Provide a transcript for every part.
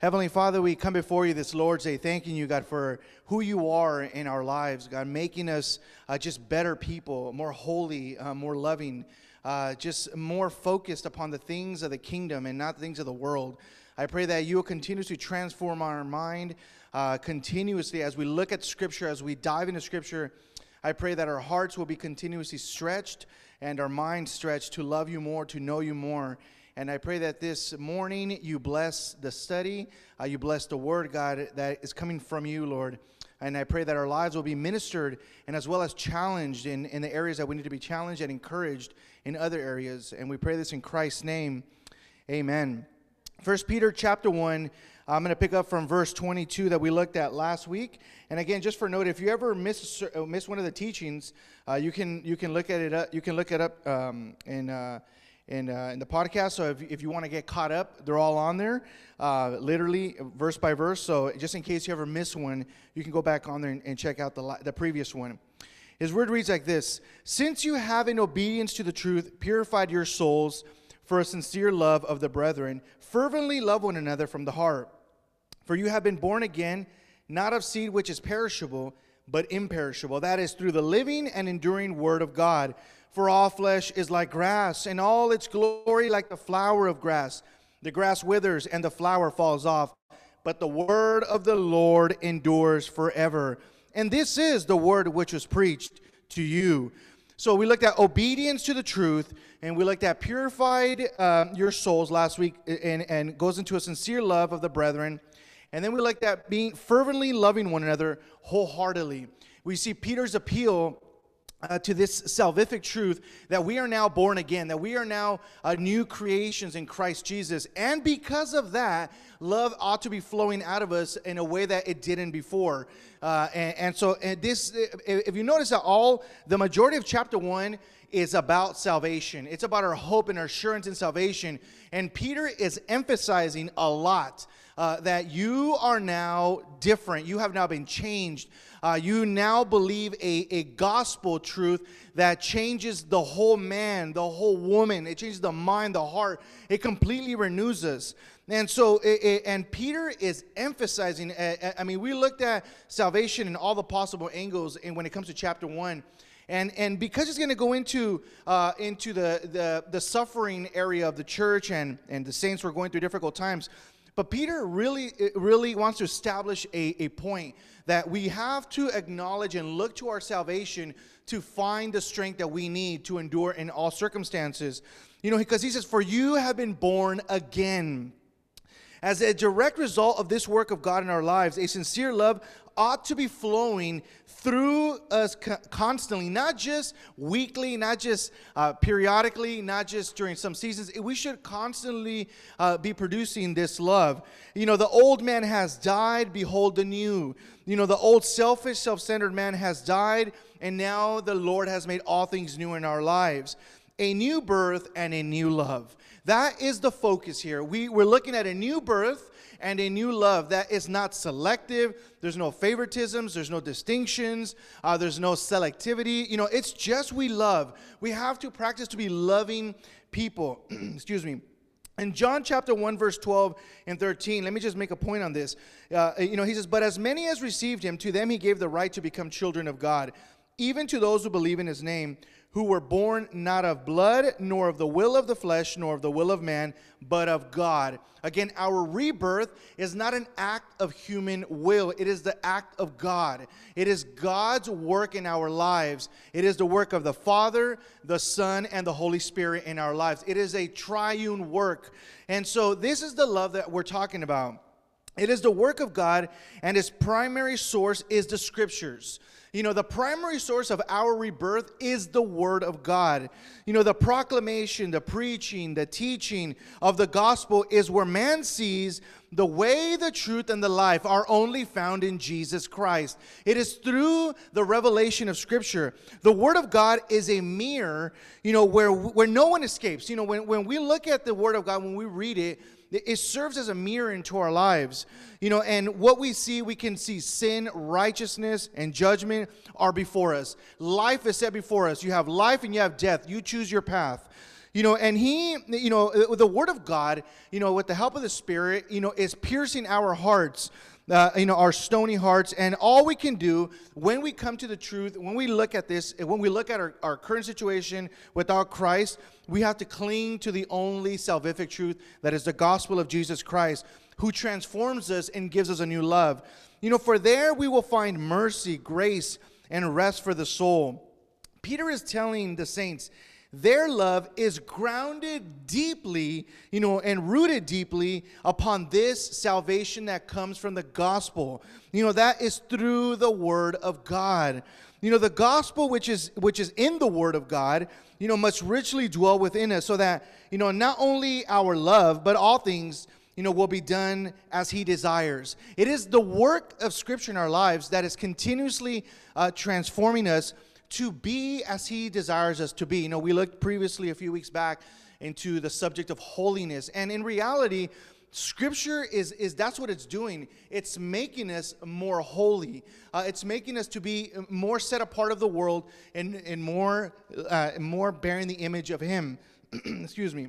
Heavenly Father, we come before you this Lord's Day, thanking you, God, for who you are in our lives, God, making us uh, just better people, more holy, uh, more loving, uh, just more focused upon the things of the kingdom and not the things of the world. I pray that you will continuously transform our mind uh, continuously as we look at Scripture, as we dive into Scripture. I pray that our hearts will be continuously stretched and our minds stretched to love you more, to know you more. And I pray that this morning you bless the study, uh, you bless the word, God, that is coming from you, Lord. And I pray that our lives will be ministered and as well as challenged in, in the areas that we need to be challenged and encouraged in other areas. And we pray this in Christ's name. Amen. First Peter chapter 1, I'm going to pick up from verse 22 that we looked at last week. And again, just for note, if you ever miss uh, miss one of the teachings, uh, you can you can look at it up, you can look it up um, in uh, in, uh, in the podcast. So if, if you want to get caught up, they're all on there, uh, literally verse by verse. So just in case you ever miss one, you can go back on there and, and check out the the previous one. His word reads like this: Since you have in obedience to the truth purified your souls for a sincere love of the brethren, fervently love one another from the heart. For you have been born again, not of seed which is perishable, but imperishable. That is through the living and enduring word of God. For all flesh is like grass, and all its glory like the flower of grass. The grass withers and the flower falls off, but the word of the Lord endures forever. And this is the word which was preached to you. So we looked at obedience to the truth, and we looked at purified uh, your souls last week, and, and goes into a sincere love of the brethren. And then we looked at being fervently loving one another wholeheartedly. We see Peter's appeal uh, to this salvific truth that we are now born again, that we are now uh, new creations in Christ Jesus. And because of that, love ought to be flowing out of us in a way that it didn't before. Uh, and, and, so, and this, if you notice that all the majority of chapter one is about salvation, it's about our hope and our assurance in salvation. And Peter is emphasizing a lot uh, that you are now different, you have now been changed. Uh, you now believe a, a gospel truth that changes the whole man, the whole woman. It changes the mind, the heart. It completely renews us. And so, it, it, and Peter is emphasizing. Uh, uh, I mean, we looked at salvation in all the possible angles, and when it comes to chapter one, and and because it's going to go into uh, into the, the the suffering area of the church, and and the saints were going through difficult times. But Peter really, really wants to establish a, a point that we have to acknowledge and look to our salvation to find the strength that we need to endure in all circumstances. You know, because he says, For you have been born again. As a direct result of this work of God in our lives, a sincere love ought to be flowing through us constantly, not just weekly, not just uh, periodically, not just during some seasons. We should constantly uh, be producing this love. You know, the old man has died, behold the new. You know, the old selfish, self centered man has died, and now the Lord has made all things new in our lives. A new birth and a new love. That is the focus here. We, we're looking at a new birth and a new love that is not selective. There's no favoritisms, there's no distinctions, uh, there's no selectivity. You know, it's just we love. We have to practice to be loving people. Excuse me. In John chapter 1, verse 12 and 13, let me just make a point on this. Uh, you know, he says, But as many as received him, to them he gave the right to become children of God, even to those who believe in his name who were born not of blood, nor of the will of the flesh, nor of the will of man, but of God. Again, our rebirth is not an act of human will, it is the act of God. It is God's work in our lives. It is the work of the Father, the Son, and the Holy Spirit in our lives. It is a triune work. And so, this is the love that we're talking about. It is the work of God, and its primary source is the scriptures. You know, the primary source of our rebirth is the Word of God. You know, the proclamation, the preaching, the teaching of the gospel is where man sees the way, the truth, and the life are only found in Jesus Christ. It is through the revelation of Scripture. The Word of God is a mirror, you know, where, where no one escapes. You know, when, when we look at the Word of God, when we read it, it serves as a mirror into our lives. You know, and what we see, we can see sin, righteousness, and judgment are before us. Life is set before us. You have life and you have death. You choose your path. you know, and he, you know, the word of God, you know, with the help of the Spirit, you know, is piercing our hearts. Uh, you know, our stony hearts, and all we can do when we come to the truth, when we look at this, when we look at our, our current situation without Christ, we have to cling to the only salvific truth that is the gospel of Jesus Christ, who transforms us and gives us a new love. You know, for there we will find mercy, grace, and rest for the soul. Peter is telling the saints, their love is grounded deeply, you know, and rooted deeply upon this salvation that comes from the gospel. You know, that is through the word of God. You know, the gospel which is which is in the word of God, you know, must richly dwell within us so that, you know, not only our love, but all things you know, will be done as He desires. It is the work of Scripture in our lives that is continuously uh, transforming us to be as He desires us to be. You know, we looked previously a few weeks back into the subject of holiness, and in reality, Scripture is, is that's what it's doing. It's making us more holy. Uh, it's making us to be more set apart of the world and, and more, uh, more bearing the image of Him. Excuse me.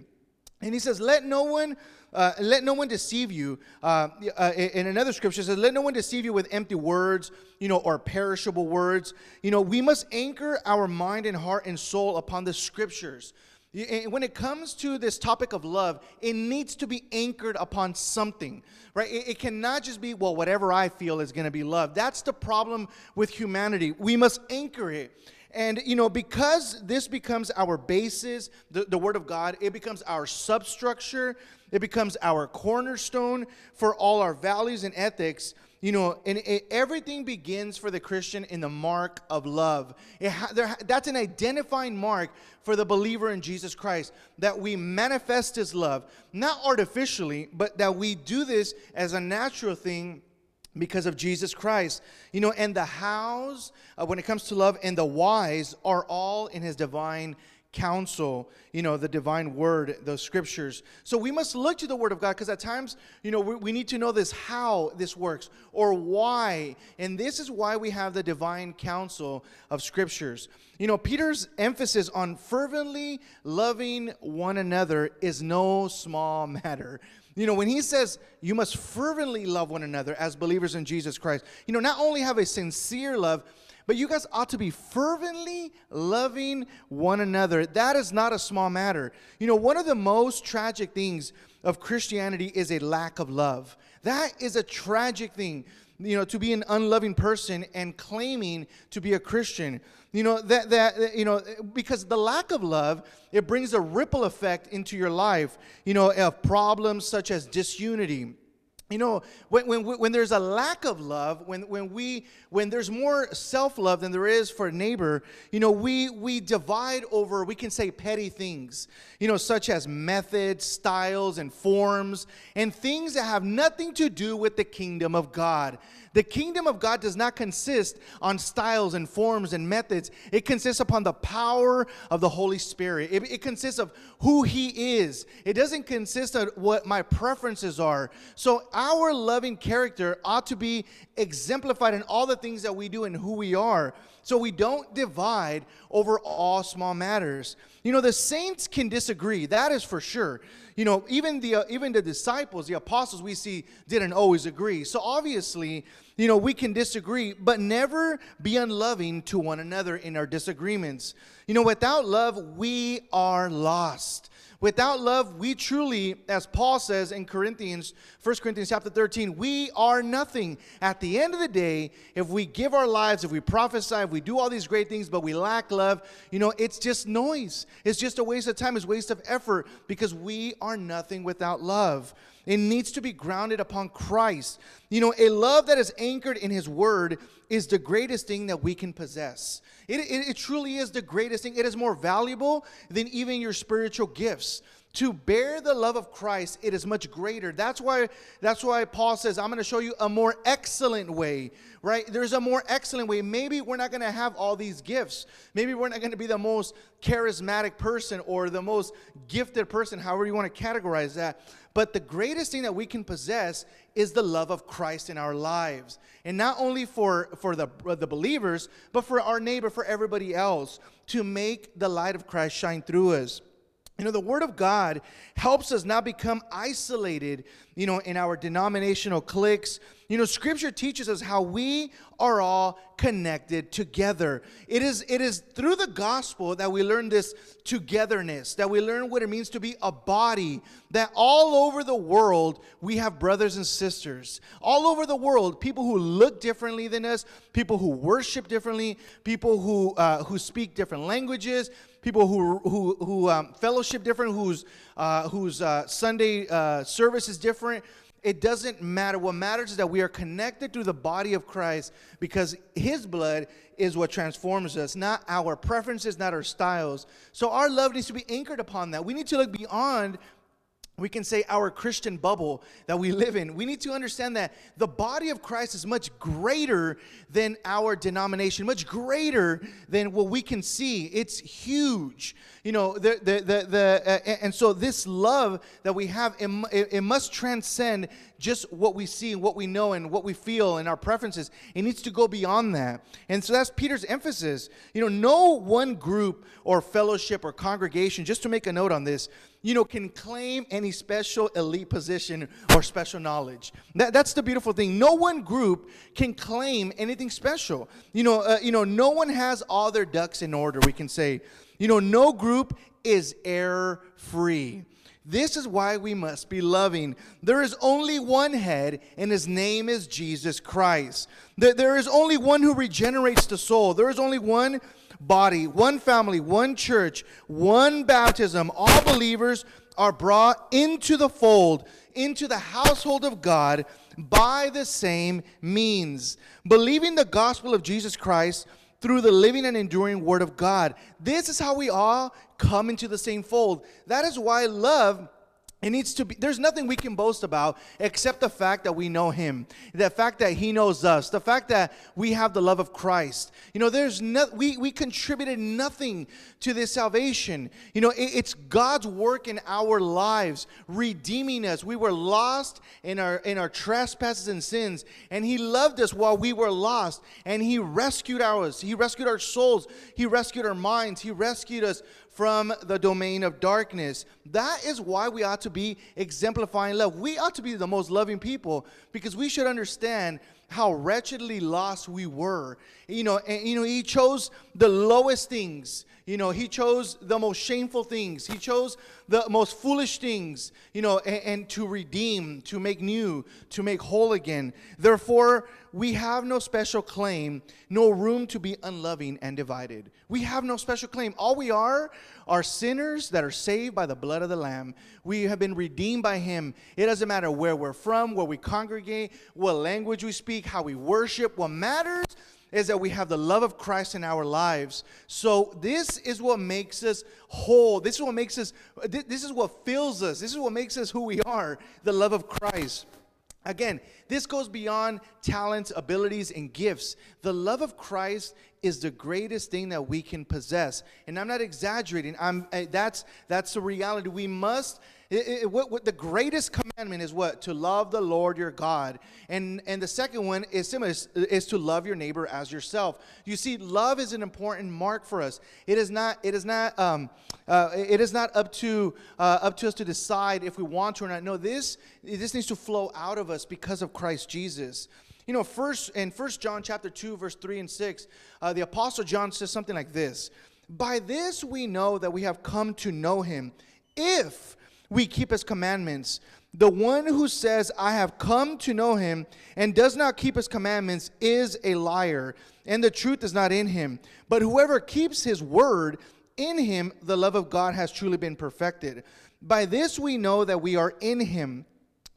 And he says, Let no one uh, let no one deceive you. Uh, uh, in another scripture says, "Let no one deceive you with empty words, you know, or perishable words." You know, we must anchor our mind and heart and soul upon the scriptures. When it comes to this topic of love, it needs to be anchored upon something, right? It, it cannot just be, well, whatever I feel is going to be love. That's the problem with humanity. We must anchor it. And, you know, because this becomes our basis, the, the Word of God, it becomes our substructure, it becomes our cornerstone for all our values and ethics. You know, and it, everything begins for the Christian in the mark of love. Ha, there, that's an identifying mark for the believer in Jesus Christ that we manifest His love, not artificially, but that we do this as a natural thing because of Jesus Christ. You know, and the hows, uh, when it comes to love, and the whys are all in his divine counsel, you know, the divine word, those scriptures. So we must look to the word of God because at times, you know, we, we, need to know this how this works or why. And this is why we have the divine counsel of scriptures. You know, Peter's emphasis on fervently loving one another is no small matter. You know, when he says you must fervently love one another as believers in Jesus Christ, you know, not only have a sincere love, but you guys ought to be fervently loving one another. That is not a small matter. You know, one of the most tragic things of Christianity is a lack of love. That is a tragic thing, you know, to be an unloving person and claiming to be a Christian. You know, that, that, you know, because the lack of love, it brings a ripple effect into your life, you know, of problems such as disunity. You know, when, when, when there's a lack of love, when, when, we, when there's more self love than there is for a neighbor, you know, we, we divide over, we can say petty things, you know, such as methods, styles, and forms, and things that have nothing to do with the kingdom of God. The kingdom of God does not consist on styles and forms and methods. It consists upon the power of the Holy Spirit. It, it, consists of who He is. It doesn't consist of what my preferences are. So our loving character ought to be exemplified in all the things that we do and who we are. So we don't divide over all small matters. You know, the saints can disagree, that is for sure. You know, even the uh, even the disciples, the apostles we see didn't always agree. So obviously, you know, we can disagree, but never be unloving to one another in our disagreements. You know, without love, we are lost. Without love, we truly, as Paul says in Corinthians, 1 Corinthians chapter 13, we are nothing. At the end of the day, if we give our lives, if we prophesy, if we do all these great things, but we lack love, you know, it's just noise. It's just a waste of time, it's waste of effort because we are nothing without love. It needs to be grounded upon Christ. You know, a love that is anchored in His Word is the greatest thing that we can possess. It, it, it, truly is the greatest thing. It is more valuable than even your spiritual gifts. To bear the love of Christ, it is much greater. That's why, that's why Paul says, I'm going to show you a more excellent way, right? There's a more excellent way. Maybe we're not going to have all these gifts. Maybe we're not going to be the most charismatic person or the most gifted person, however you want to categorize that. But the greatest thing that we can possess is the love of Christ in our lives. And not only for, for the, the believers, but for our neighbor, for everybody else, to make the light of Christ shine through us. You know, the Word of God helps us not become isolated, you know, in our denominational cliques. You know, Scripture teaches us how we are all connected together. It is, it is through the gospel that we learn this togetherness, that we learn what it means to be a body, that all over the world we have brothers and sisters. All over the world, people who look differently than us, people who worship differently, people who, uh, who speak different languages, people who who who um, fellowship different, whose uh, whose uh, Sunday uh, service is different. It doesn't matter. What matters is that we are connected through the body of Christ because His blood is what transforms us, not our preferences, not our styles. So our love needs to be anchored upon that. We need to look beyond we can say our Christian bubble that we live in. We need to understand that the body of Christ is much greater than our denomination, much greater than what we can see. It's huge. You know, the, the, the, the uh, and so this love that we have, it, it must transcend just what we see and what we know and what we feel and our preferences. It needs to go beyond that. And so that's Peter's emphasis. You know, no one group or fellowship or congregation, just to make a note on this, you know, can claim any special elite position or special knowledge. That, that's the beautiful thing. No one group can claim anything special. You know, uh, you know, no one has all their ducks in order. We can say, you know, no group is error free. This is why we must be loving. There is only one head, and his name is Jesus Christ. There is only one who regenerates the soul. There is only one body, one family, one church, one baptism. All believers are brought into the fold, into the household of God by the same means. Believing the gospel of Jesus Christ through the living and enduring word of God. This is how we all come into the same fold. That is why love it needs to be, there's nothing we can boast about except the fact that we know Him, the fact that He knows us, the fact that we have the love of Christ. You know, there's no, we, we contributed nothing to this salvation. You know, it, it's God's work in our lives, redeeming us. We were lost in our, in our trespasses and sins, and He loved us while we were lost, and He rescued ours. He rescued our souls, He rescued our minds, He rescued us from the domain of darkness. That is why we ought to be exemplifying love. We ought to be the most loving people because we should understand how wretchedly lost we were. You know, and you know, he chose the lowest things. You know, he chose the most shameful things. He chose the most foolish things, you know, and, and to redeem, to make new, to make whole again. Therefore, we have no special claim, no room to be unloving and divided. We have no special claim. All we are are sinners that are saved by the blood of the Lamb. We have been redeemed by Him. It doesn't matter where we're from, where we congregate, what language we speak, how we worship. What matters is that we have the love of Christ in our lives. So this is what makes us whole. This is what makes us, this is what fills us. This is what makes us who we are, the love of Christ. Again, this goes beyond talents, abilities, and gifts. The love of Christ is the greatest thing that we can possess. And I'm not exaggerating. I'm, eh, that's, that's the reality. We must it, it, what, what, the greatest commandment is what? To love the Lord your God. And, and the second one is similar, is, is to love your neighbor as yourself. You see, love is an important mark for us. It is not, it is not, um, uh, it is not up to, uh, up to us to decide if we want to or not. No, this, this needs to flow out of us because of Christ Jesus. You know, first in First John chapter 2, verse 3 and 6, uh, the Apostle John says something like this. By this we know that we have come to know him if we keep his commandments. The one who says, I have come to know him, and does not keep his commandments is a liar, and the truth is not in him. But whoever keeps his word, in him the love of God has truly been perfected. By this we know that we are in him.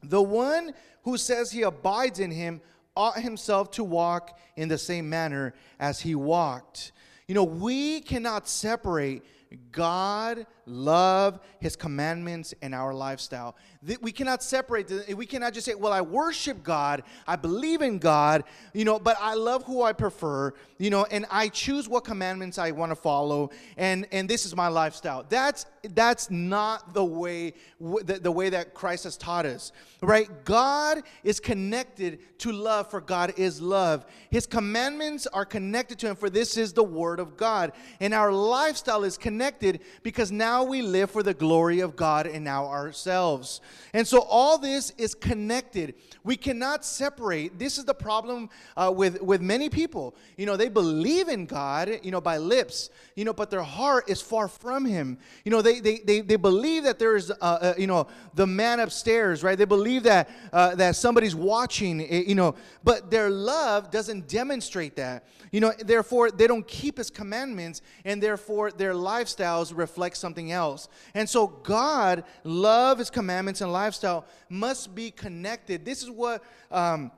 The one who says he abides in him ought himself to walk in the same manner as he walked. You know, we cannot separate God, love, His commandments, and our lifestyle. We cannot separate. We cannot just say, "Well, I worship God, I believe in God, you know, but I love who I prefer, you know, and I choose what commandments I want to follow, and and this is my lifestyle." That's that's not the way the, the way that Christ has taught us, right? God is connected to love, for God is love. His commandments are connected to Him, for this is the Word of God, and our lifestyle is connected connected because now we live for the glory of God and now ourselves. And so all this is connected. We cannot separate. This is the problem uh, with, with many people. You know, they believe in God, you know, by lips, you know, but their heart is far from Him. You know, they, they, they, they believe that there's, uh, uh, you know, the man upstairs, right? They believe that, uh, that somebody's watching, eh, you know, but their love doesn't demonstrate that. You know, therefore, they don't keep His commandments, and therefore their lifestyles reflect something else. And so, God, love, His commandments, and lifestyle must be connected. This is what. Um,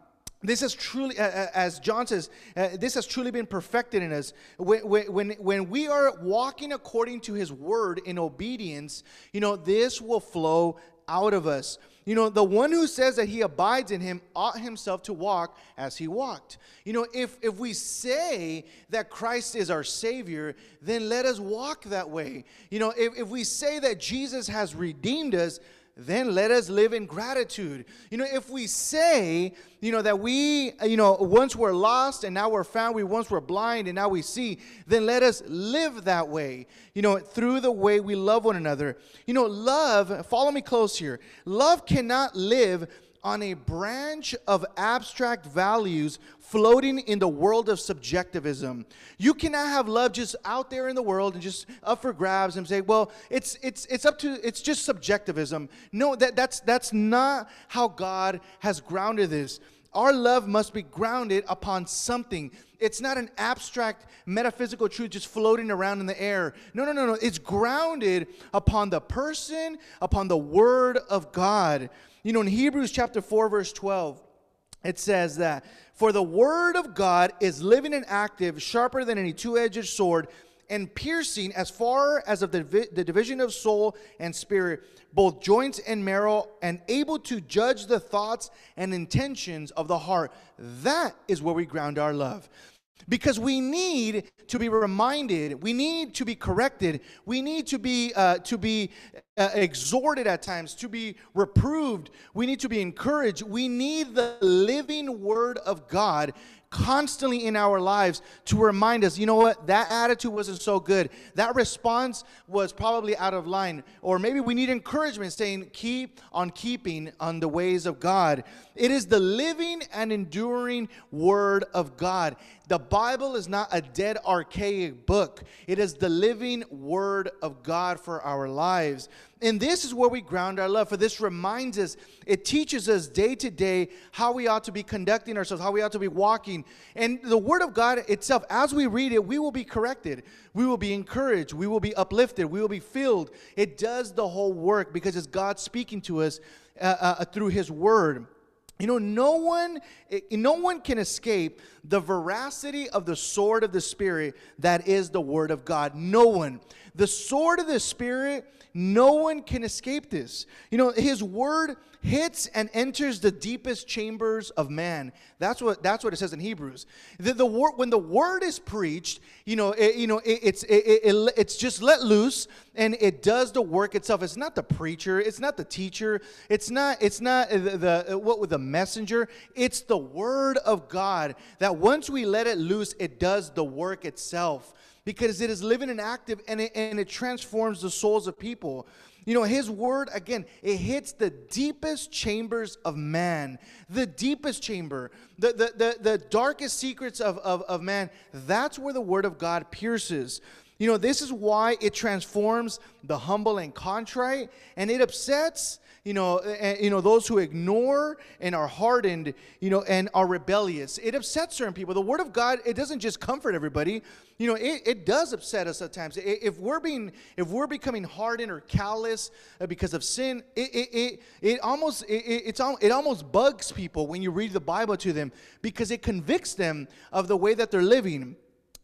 this has truly, as John says, uh, this has truly been perfected in us. When, when, when we are walking according to his word in obedience, you know, this will flow out of us. You know, the one who says that he abides in him ought himself to walk as he walked. You know, if, if we say that Christ is our Savior, then let us walk that way. You know, if, if we say that Jesus has redeemed us, then let us live in gratitude. You know, if we say, you know, that we, uh, you know, once were lost and now we're found, we once were blind and now we see, then let us live that way, you know, through the way we love one another. You know, love, follow me close here. Love cannot live on a branch of abstract values floating in the world of subjectivism. You cannot have love just out there in the world and just up for grabs and say, well, it's it's it's up to it's just subjectivism. No, that that's that's not how God has grounded this. Our love must be grounded upon something. It's not an abstract metaphysical truth just floating around in the air. No, no, no, no. It's grounded upon the person, upon the word of God. You know, in Hebrews chapter 4, verse 12, it says that, For the word of God is living and active, sharper than any two edged sword, and piercing as far as of the, the division of soul and spirit, both joints and marrow, and able to judge the thoughts and intentions of the heart. That is where we ground our love. Because we need to be reminded, we need to be corrected, we need to be uh, to be uh, exhorted at times, to be reproved, we need to be encouraged. We need the living Word of God constantly in our lives to remind us, you know what, that attitude wasn't so good. That response was probably out of line. Or maybe we need encouragement saying, keep on keeping on the ways of God. It is the living and enduring Word of God. The Bible is not a dead, archaic book, it is the living Word of God for our lives. And this is where we ground our love. For this reminds us, it teaches us day to day how we ought to be conducting ourselves, how we ought to be walking. And the Word of God itself, as we read it, we will be corrected. We will be encouraged. We will be uplifted. We will be filled. It does the whole work because it's God speaking to us uh, uh, through His Word. You know, no one, eh, no one can escape the veracity of the sword of the Spirit that is the Word of God. No one. The sword of the Spirit, no one can escape this. You know, His Word hits and enters the deepest chambers of man. That's what that's what it says in Hebrews. The, the word when the word is preached, you know, it, you know, it, it's it, it, it's just let loose and it does the work itself. It's not the preacher, it's not the teacher, it's not it's not the, the what with the messenger. It's the word of God that once we let it loose, it does the work itself because it is living and active and it, and it transforms the souls of people. You know, his word, again, it hits the deepest chambers of man, the deepest chamber, the, the, the, the darkest secrets of, of, of man. That's where the word of God pierces. You know, this is why it transforms the humble and contrite, and it upsets you know, and, you know, those who ignore and are hardened, you know, and are rebellious. It upsets certain people. The Word of God, it doesn't just comfort everybody. You know, it, it does upset us at times. If we're being, if we're becoming hardened or callous uh, because of sin, it, it, it, it almost, it, it's, it almost bugs people when you read the Bible to them because it convicts them of the way that they're living.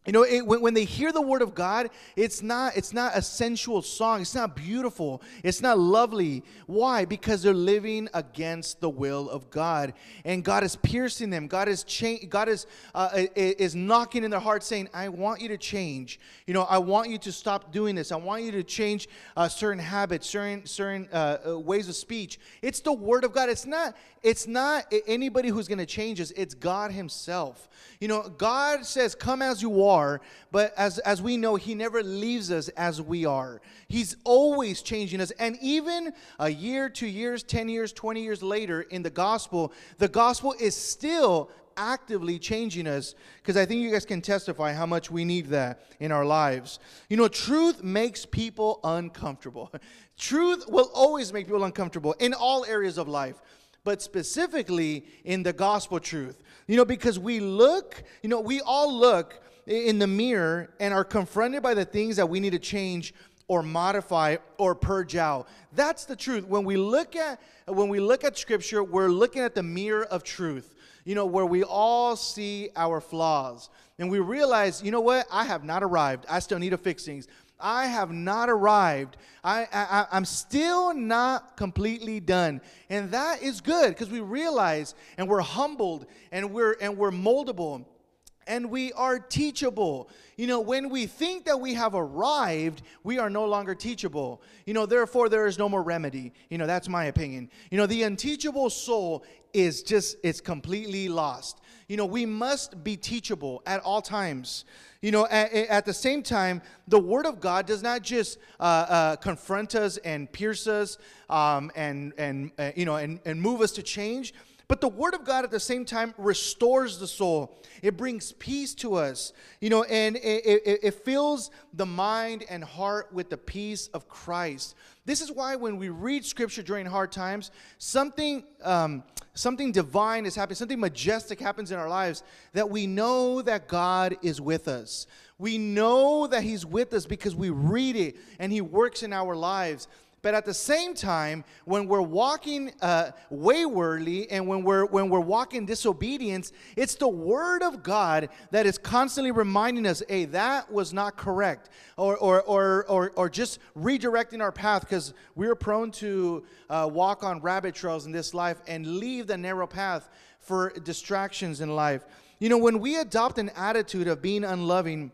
You know, it, when, when they hear the word of God, it's not, it's not a sensual song. It's not beautiful. It's not lovely. Why? Because they're living against the will of God. And God is piercing them. God is, cha- God is, uh, is knocking in their heart saying, I want you to change. You know, I want you to stop doing this. I want you to change uh, certain habits, certain, certain uh, uh ways of speech. It's the word of God. It's not, it's not anybody who's going to change us. It's God himself. You know, God says, come as you walk are, but as, as we know, He never leaves us as we are. He's always changing us. And even a year, two years, 10 years, 20 years later in the gospel, the gospel is still actively changing us because I think you guys can testify how much we need that in our lives. You know, truth makes people uncomfortable. truth will always make people uncomfortable in all areas of life, but specifically in the gospel truth. You know, because we look, you know, we all look in the mirror and are confronted by the things that we need to change or modify or purge out. That's the truth. When we look at when we look at scripture, we're looking at the mirror of truth you know, where we all see our flaws. And we realize, you know what? I have not arrived. I still need to fix things. I have not arrived. I, I, I'm still not completely done. And that is good because we realize and we're humbled and we're, and we're moldable and we are teachable. You know, when we think that we have arrived, we are no longer teachable. You know, therefore, there is no more remedy. You know, that's my opinion. You know, the unteachable soul is just, it's completely lost. You know, we must be teachable at all times. You know, at, at the same time, the Word of God does not just uh, uh, confront us and pierce us um, and, and uh, you know, and, and move us to change but the Word of God at the same time restores the soul. It brings peace to us, you know, and it, it, it, fills the mind and heart with the peace of Christ. This is why when we read Scripture during hard times, something, um, something divine is happening, something majestic happens in our lives, that we know that God is with us. We know that He's with us because we read it and He works in our lives. But at the same time, when we're walking uh, waywardly and when we're when we're walking disobedience, it's the Word of God that is constantly reminding us, "Hey, that was not correct," or or or or, or just redirecting our path because we're prone to uh, walk on rabbit trails in this life and leave the narrow path for distractions in life. You know, when we adopt an attitude of being unloving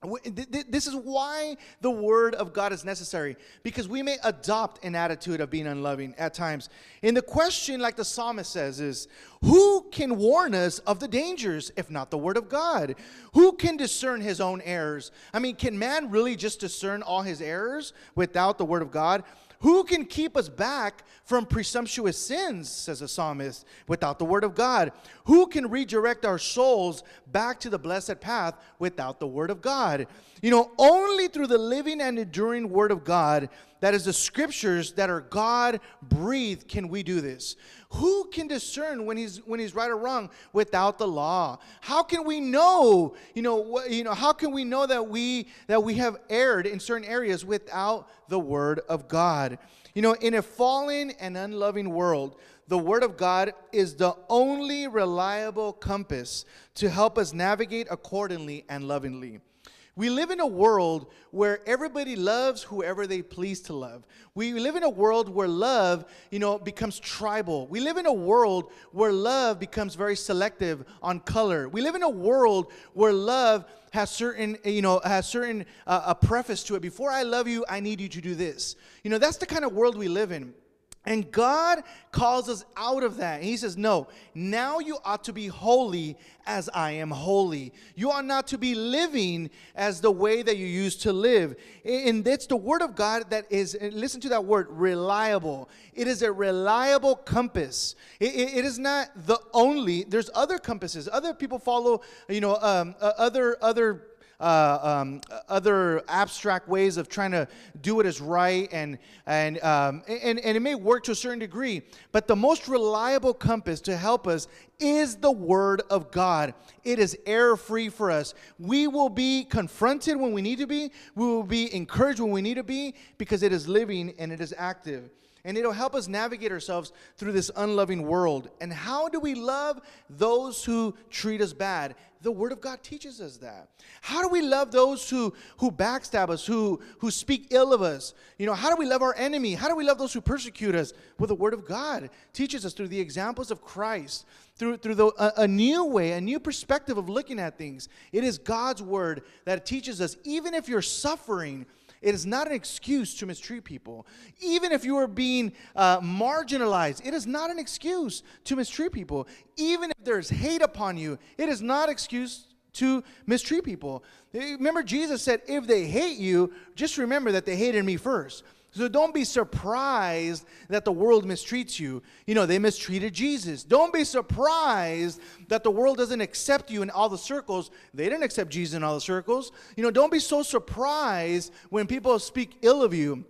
this is why the word of God is necessary, because we may adopt an attitude of being unloving at times. And the question, like the psalmist says, is who can warn us of the dangers if not the word of God? Who can discern his own errors? I mean, can man really just discern all his errors without the word of God? Who can keep us back from presumptuous sins, says the psalmist, without the word of God? Who can redirect our souls back to the blessed path without the word of God? You know, only through the living and enduring word of God, that is the scriptures that are God breathed, can we do this. Who can discern when he's when he's right or wrong without the law? How can we know, you know, you know, how can we know that we that we have erred in certain areas without the word of God? You know, in a fallen and unloving world, the Word of God is the only reliable compass to help us navigate accordingly and lovingly. We live in a world where everybody loves whoever they please to love. We live in a world where love, you know, becomes tribal. We live in a world where love becomes very selective on color. We live in a world where love has certain, you know, has certain uh, a preface to it. Before I love you, I need you to do this. You know, that's the kind of world we live in. And God calls us out of that. He says, No, now you ought to be holy as I am holy. You ought not to be living as the way that you used to live. And it's the word of God that is, listen to that word, reliable. It is a reliable compass. it, it, it is not the only, there's other compasses. Other people follow, you know, um, uh, other, other uh, um, other abstract ways of trying to do what is right, and, and, um, and, and it may work to a certain degree. But the most reliable compass to help us is the Word of God. It is error free for us. We will be confronted when we need to be, we will be encouraged when we need to be, because it is living and it is active and it'll help us navigate ourselves through this unloving world. And how do we love those who treat us bad? The Word of God teaches us that. How do we love those who, who backstab us, who, who speak ill of us? You know, how do we love our enemy? How do we love those who persecute us? Well, the Word of God teaches us through the examples of Christ, through, through the, a, a new way, a new perspective of looking at things. It is God's Word that teaches us, even if you're suffering, it is not an excuse to mistreat people. Even if you are being uh, marginalized, it is not an excuse to mistreat people. Even if there's hate upon you, it is not excuse to mistreat people. Remember, Jesus said, if they hate you, just remember that they hated me first. So don't be surprised that the world mistreats you. You know, they mistreated Jesus. Don't be surprised that the world doesn't accept you in all the circles. They didn't accept Jesus in all the circles. You know, don't be so surprised when people speak ill of you.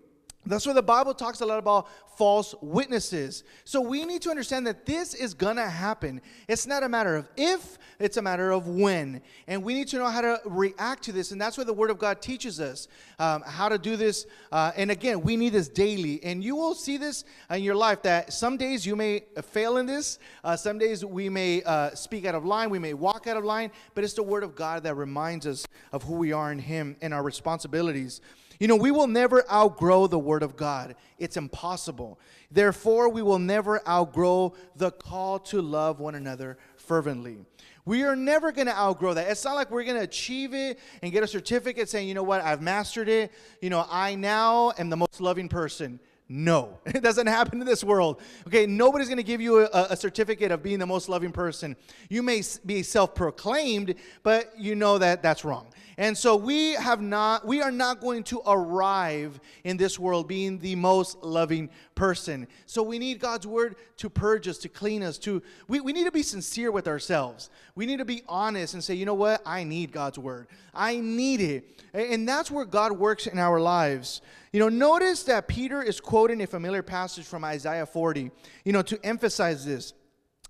That's why the Bible talks a lot about false witnesses. So we need to understand that this is gonna happen. It's not a matter of if, it's a matter of when. And we need to know how to react to this. And that's what the Word of God teaches us um, how to do this. Uh, and again, we need this daily. And you will see this in your life that some days you may fail in this, uh, some days we may uh, speak out of line, we may walk out of line, but it's the Word of God that reminds us of who we are in Him and our responsibilities. You know, we will never outgrow the Word of God. It's impossible. Therefore, we will never outgrow the call to love one another fervently. We are never going to outgrow that. It's not like we're going to achieve it and get a certificate saying, you know what, I've mastered it. You know, I now am the most loving person. No, it doesn't happen in this world. Okay, nobody's going to give you a, a, certificate of being the most loving person. You may be self proclaimed, but you know that that's wrong. And so we have not, we are not going to arrive in this world being the most loving person. So we need God's word to purge us, to clean us, to, we, we need to be sincere with ourselves. We need to be honest and say, you know what? I need God's word. I need it. And that's where God works in our lives. You know, notice that Peter is quoting a familiar passage from Isaiah 40, you know, to emphasize this.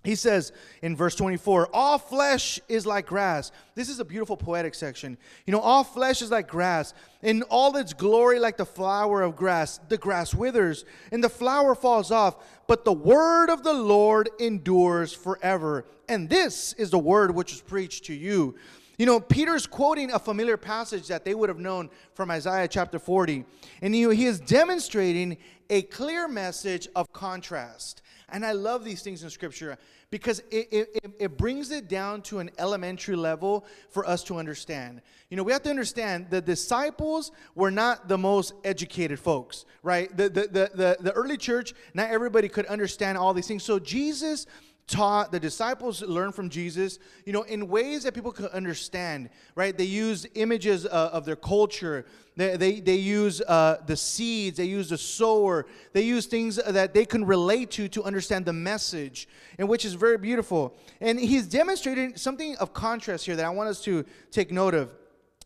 He says in verse 24, All flesh is like grass. This is a beautiful poetic section. You know, all flesh is like grass, in all its glory, like the flower of grass. The grass withers, and the flower falls off, but the word of the Lord endures forever. And this is the word which is preached to you. You know, Peter's quoting a familiar passage that they would have known from Isaiah chapter 40. And he, he is demonstrating a clear message of contrast. And I love these things in Scripture because it, it, it, brings it down to an elementary level for us to understand. You know, we have to understand the disciples were not the most educated folks, right? The, the, the, the, the early church, not everybody could understand all these things. So Jesus taught the disciples learned from jesus you know in ways that people could understand right? They use images uh, of their culture. They, they, they use uh, the seeds. They use the sower. They use things that they can relate to to understand the message and which is very beautiful. And he's demonstrating something of contrast here that i want us to take note of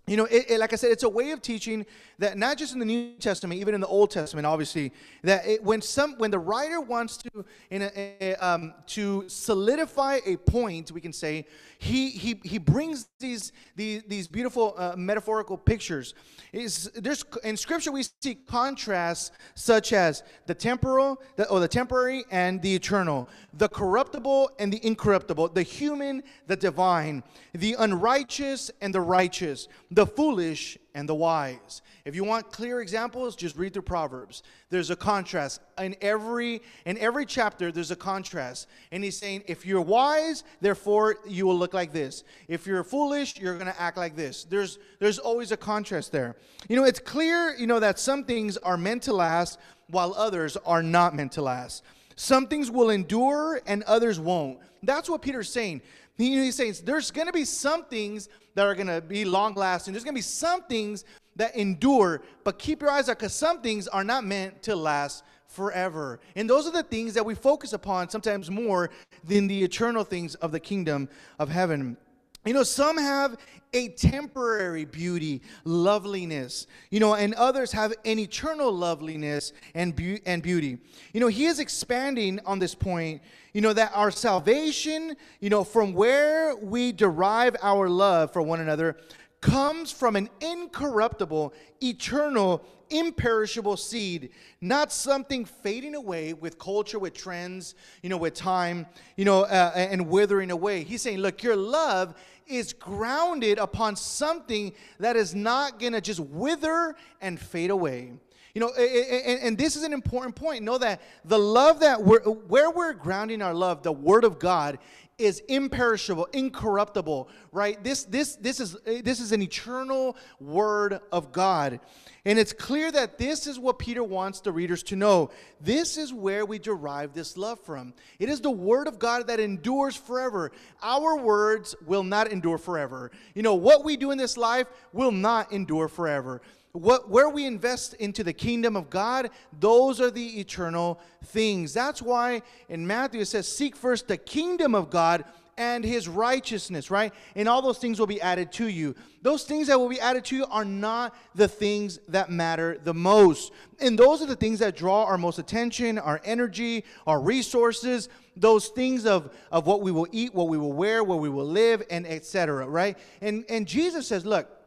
you know, it, it, like I said, it's a way of teaching that not just in the New Testament, even in the Old Testament, obviously, that it, when some when the writer wants to in a, a, um, to solidify a point, we can say he he he brings these these these beautiful uh, metaphorical pictures. Is there's in Scripture we see contrasts such as the temporal, the, or the temporary and the eternal, the corruptible and the incorruptible, the human, the divine, the unrighteous and the righteous the foolish and the wise. If you want clear examples, just read through Proverbs. There's a contrast in every in every chapter. There's a contrast, and he's saying, if you're wise, therefore you will look like this. If you're foolish, you're going to act like this. There's there's always a contrast there. You know, it's clear, you know, that some things are meant to last, while others are not meant to last. Some things will endure, and others won't. That's what Peter's saying. He's saying there's going to be some things that are going to be long lasting. There's going to be some things that endure, but keep your eyes out because some things are not meant to last forever. And those are the things that we focus upon sometimes more than the eternal things of the kingdom of heaven. You know, some have a temporary beauty, loveliness, you know, and others have an eternal loveliness and, be- and beauty. You know, he is expanding on this point, you know, that our salvation, you know, from where we derive our love for one another, comes from an incorruptible, eternal, imperishable seed, not something fading away with culture, with trends, you know, with time, you know, uh, and withering away. He's saying, look, your love is grounded upon something that is not going to just wither and fade away. You know, and, this is an important point. Know that the love that we're, where we're grounding our love, the Word of God, is imperishable, incorruptible, right? This, this, this, is, eh, this is an eternal word of God. And it's clear that this is what Peter wants the readers to know. This is where we derive this love from. It is the word of God that endures forever. Our words will not endure forever. You know, what we do in this life will not endure forever what where we invest into the kingdom of God, those are the eternal things. That's why in Matthew it says, Seek first the kingdom of God and his righteousness, right? And all those things will be added to you. Those things that will be added to you are not the things that matter the most. And those are the things that draw our most attention, our energy, our resources, those things of, of what we will eat, what we will wear, where we will live, and etc. Right? And and Jesus says, look,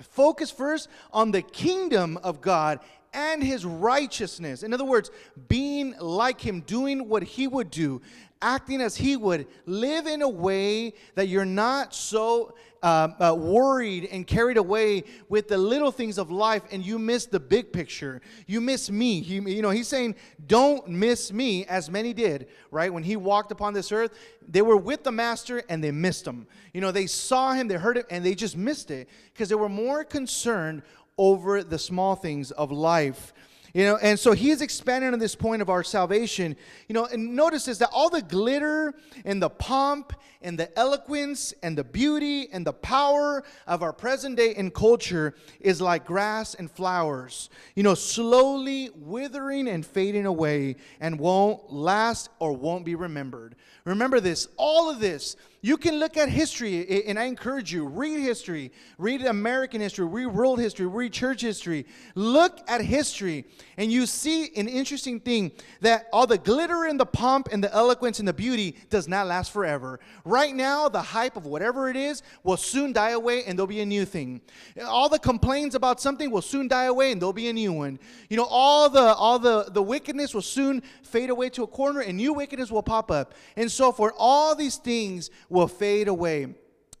Focus first on the kingdom of God and his righteousness. In other words, being like him, doing what he would do, acting as he would, live in a way that you're not so uh, uh, worried and carried away with the little things of life and you miss the big picture. You miss me. He, you know, he's saying, don't miss me, as many did, right? When he walked upon this earth, they were with the master and they missed him. You know, they saw him, they heard him, and they just missed it because they were more concerned over the small things of life. You know, and so he's is expanding on this point of our salvation. You know, and notice this that all the glitter and the pomp and the eloquence and the beauty and the power of our present day in culture is like grass and flowers, you know, slowly withering and fading away and won't last or won't be remembered. Remember this all of this you can look at history, and I encourage you, read history, read American history, read world history, read church history. Look at history, and you see an interesting thing that all the glitter and the pomp and the eloquence and the beauty does not last forever. Right now, the hype of whatever it is will soon die away, and there'll be a new thing. All the complaints about something will soon die away, and there'll be a new one. You know, all the all the, the wickedness will soon fade away to a corner, and new wickedness will pop up. And so forth. All these things will fade away.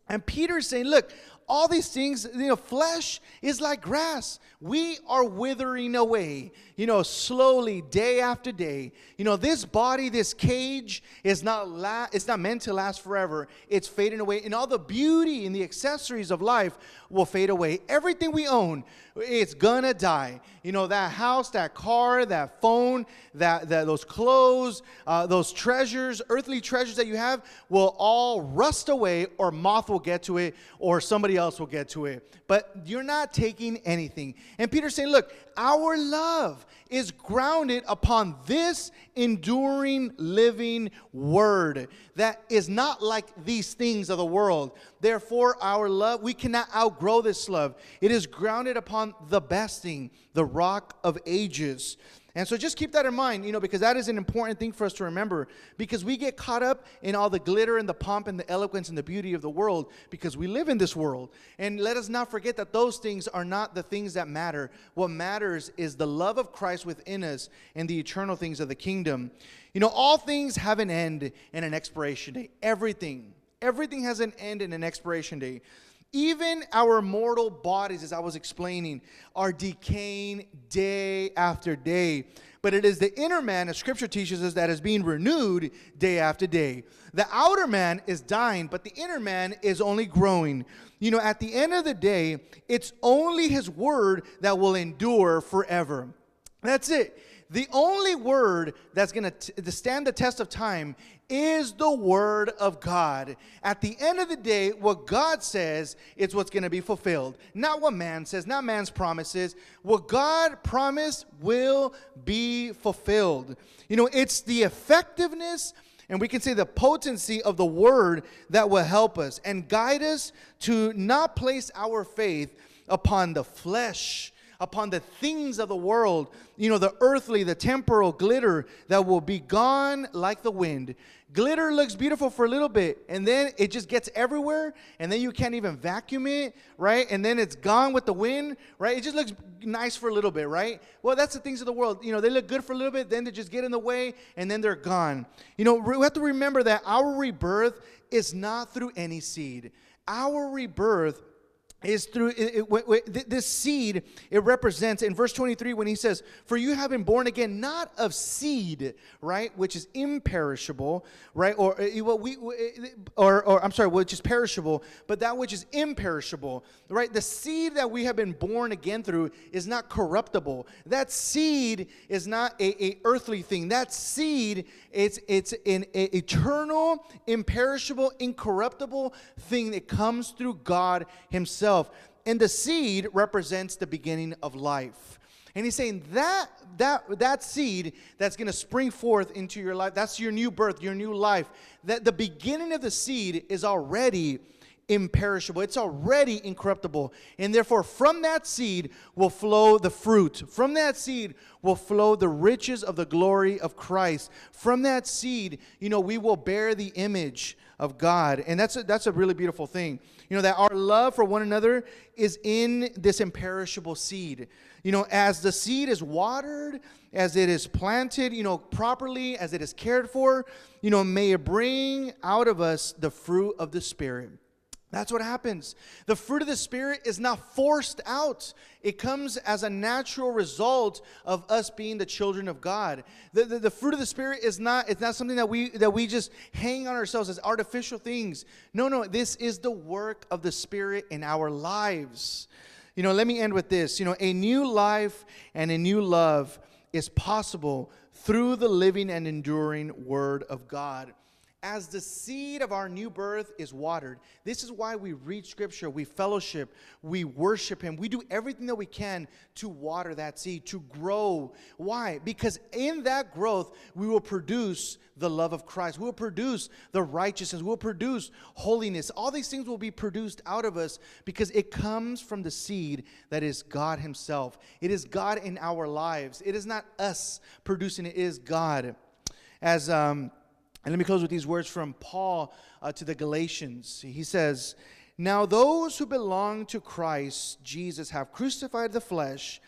And Peter's saying, Look, all these things, you know, flesh is like grass. We are withering away, you know, slowly, day after day. You know, this body, this cage is not la- it's not meant to last forever. It's fading away. And all the beauty and the accessories of life will fade away. Everything we own, it's gonna die. You know, that house, that car, that phone, that, that those clothes, uh, those treasures, earthly treasures that you have will all rust away, or moth will get to it, or somebody else will get to it. But you're not taking anything. And Peter's saying, look, our love is grounded upon this enduring, living word that is not like these things of the world. Therefore, our love, we cannot outgrow this love. It is grounded upon the best thing, the rock of ages. And so just keep that in mind, you know, because that is an important thing for us to remember because we get caught up in all the glitter and the pomp and the eloquence and the beauty of the world because we live in this world. And let us not forget that those things are not the things that matter. What matters is the love of Christ within us and the eternal things of the kingdom. You know, all things have an end and an expiration date. Everything. Everything has an end and an expiration date. Even our mortal bodies, as I was explaining, are decaying day after day. But it is the inner man, as scripture teaches us, that is being renewed day after day. The outer man is dying, but the inner man is only growing. You know, at the end of the day, it's only his word that will endure forever. That's it. The only word that's going to stand the test of time is the word of God. At the end of the day, what God says is what's going to be fulfilled. Not what man says, not man's promises. What God promised will be fulfilled. You know, it's the effectiveness and we can say the potency of the word that will help us and guide us to not place our faith upon the flesh upon the things of the world, you know, the earthly, the temporal glitter that will be gone like the wind. Glitter looks beautiful for a little bit, and then it just gets everywhere, and then you can't even vacuum it, right? And then it's gone with the wind, right? It just looks nice for a little bit, right? Well, that's the things of the world. You know, they look good for a little bit, then they just get in the way, and then they're gone. You know, we have to remember that our rebirth is not through any seed. Our rebirth is through it, it, this seed it represents in verse 23 when he says for you have been born again not of seed right which is imperishable right or uh, what we or, or i'm sorry which is perishable but that which is imperishable right? The seed that we have been born again through is not corruptible. That seed is not a, a earthly thing. That seed it's it's an eternal imperishable incorruptible thing that comes through god himself And the seed represents the beginning of life. And he's saying that that that seed that's going to spring forth into your life, that's your new birth, your new life. That the beginning of the seed is already imperishable. It's already incorruptible. And therefore, from that seed will flow the fruit. From that seed will flow the riches of the glory of Christ. From that seed, you know, we will bear the image of God. And that's a, that's a really beautiful thing. You know, that our love for one another is in this imperishable seed. You know, as the seed is watered, as it is planted, you know, properly, as it is cared for, you know, may it bring out of us the fruit of the Spirit. That's what happens. The fruit of the Spirit is not forced out. It comes as a natural result of us being the children of God. The, the, the, fruit of the Spirit is not, it's not something that we, that we just hang on ourselves as artificial things. No, no, this is the work of the Spirit in our lives. You know, let me end with this. You know, a new life and a new love is possible through the living and enduring Word of God as the seed of our new birth is watered. This is why we read scripture, we fellowship, we worship Him. We do everything that we can to water that seed, to grow. Why? Because in that growth, we will produce the love of Christ. We will produce the righteousness. We will produce holiness. All these things will be produced out of us because it comes from the seed that is God Himself. It is God in our lives. It is not us producing it, it is God. As, um, and let me close with these words from Paul uh, to the Galatians. He says, Now those who belong to Christ Jesus have crucified the flesh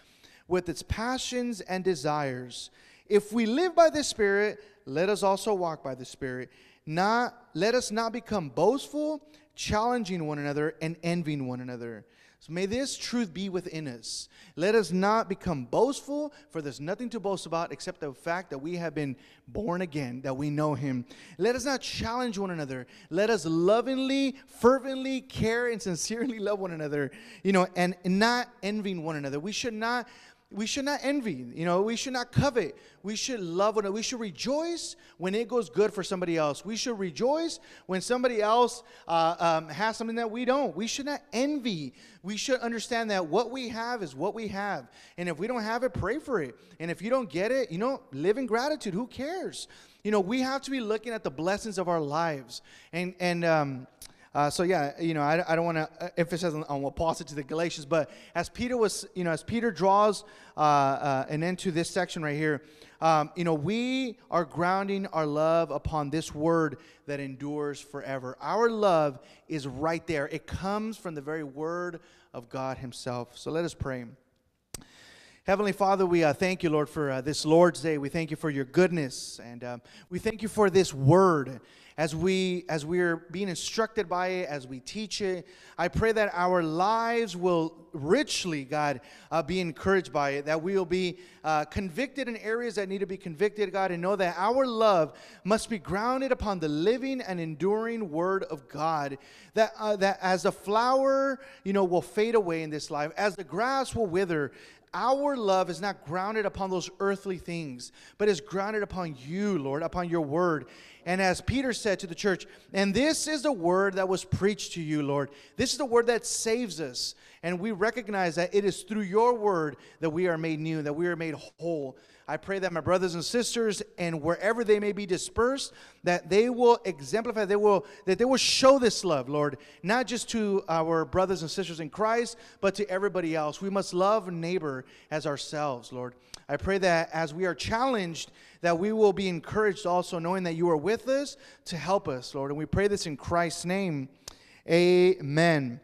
with its passions and desires. If we live by the Spirit, let us also walk by the Spirit. Not, let us not become boastful, challenging one another, and envying one another. So may this truth be within us. Let us not become boastful, for there's nothing to boast about except the fact that we have been born again, that we know Him. Let us not challenge one another. Let us lovingly, fervently care and sincerely love one another, you know, and not envying one another. We should not we should not envy you know we should not covet. We should love one we should rejoice when it goes good for somebody else. We should rejoice when somebody else uh, um, has something that we don't. We should not envy. We should understand that what we have is what we have. And if we don't have it pray for it. And if you don't get it you know live in gratitude. Who cares? You know we have to be looking at the blessings of our lives. And and um, uh, so yeah, you know, I, I don't want to uh, emphasize on, on, what Paul said to the Galatians, but as Peter was, you know, as Peter draws uh, uh, an end to this section right here, um, you know, we are grounding our love upon this word that endures forever. Our love is right there. It comes from the very word of God Himself. So let us pray. Heavenly Father, we uh, thank you, Lord, for uh, this Lord's Day. We thank you for your goodness, and uh, we thank you for this word as we as we're being instructed by it as we teach it i pray that our lives will richly god uh, be encouraged by it that we will be uh, convicted in areas that need to be convicted god and know that our love must be grounded upon the living and enduring word of god that uh, that as the flower you know will fade away in this life as the grass will wither our love is not grounded upon those earthly things, but is grounded upon you, Lord, upon your word. And as Peter said to the church, and this is the word that was preached to you, Lord. This is the word that saves us. And we recognize that it is through your word that we are made new, that we are made whole. I pray that my brothers and sisters, and wherever they may be dispersed, that they will exemplify, they will, that they will show this love, Lord, not just to our brothers and sisters in Christ, but to everybody else. We must love neighbor as ourselves, Lord. I pray that as we are challenged, that we will be encouraged also, knowing that you are with us to help us, Lord. And we pray this in Christ's name. Amen.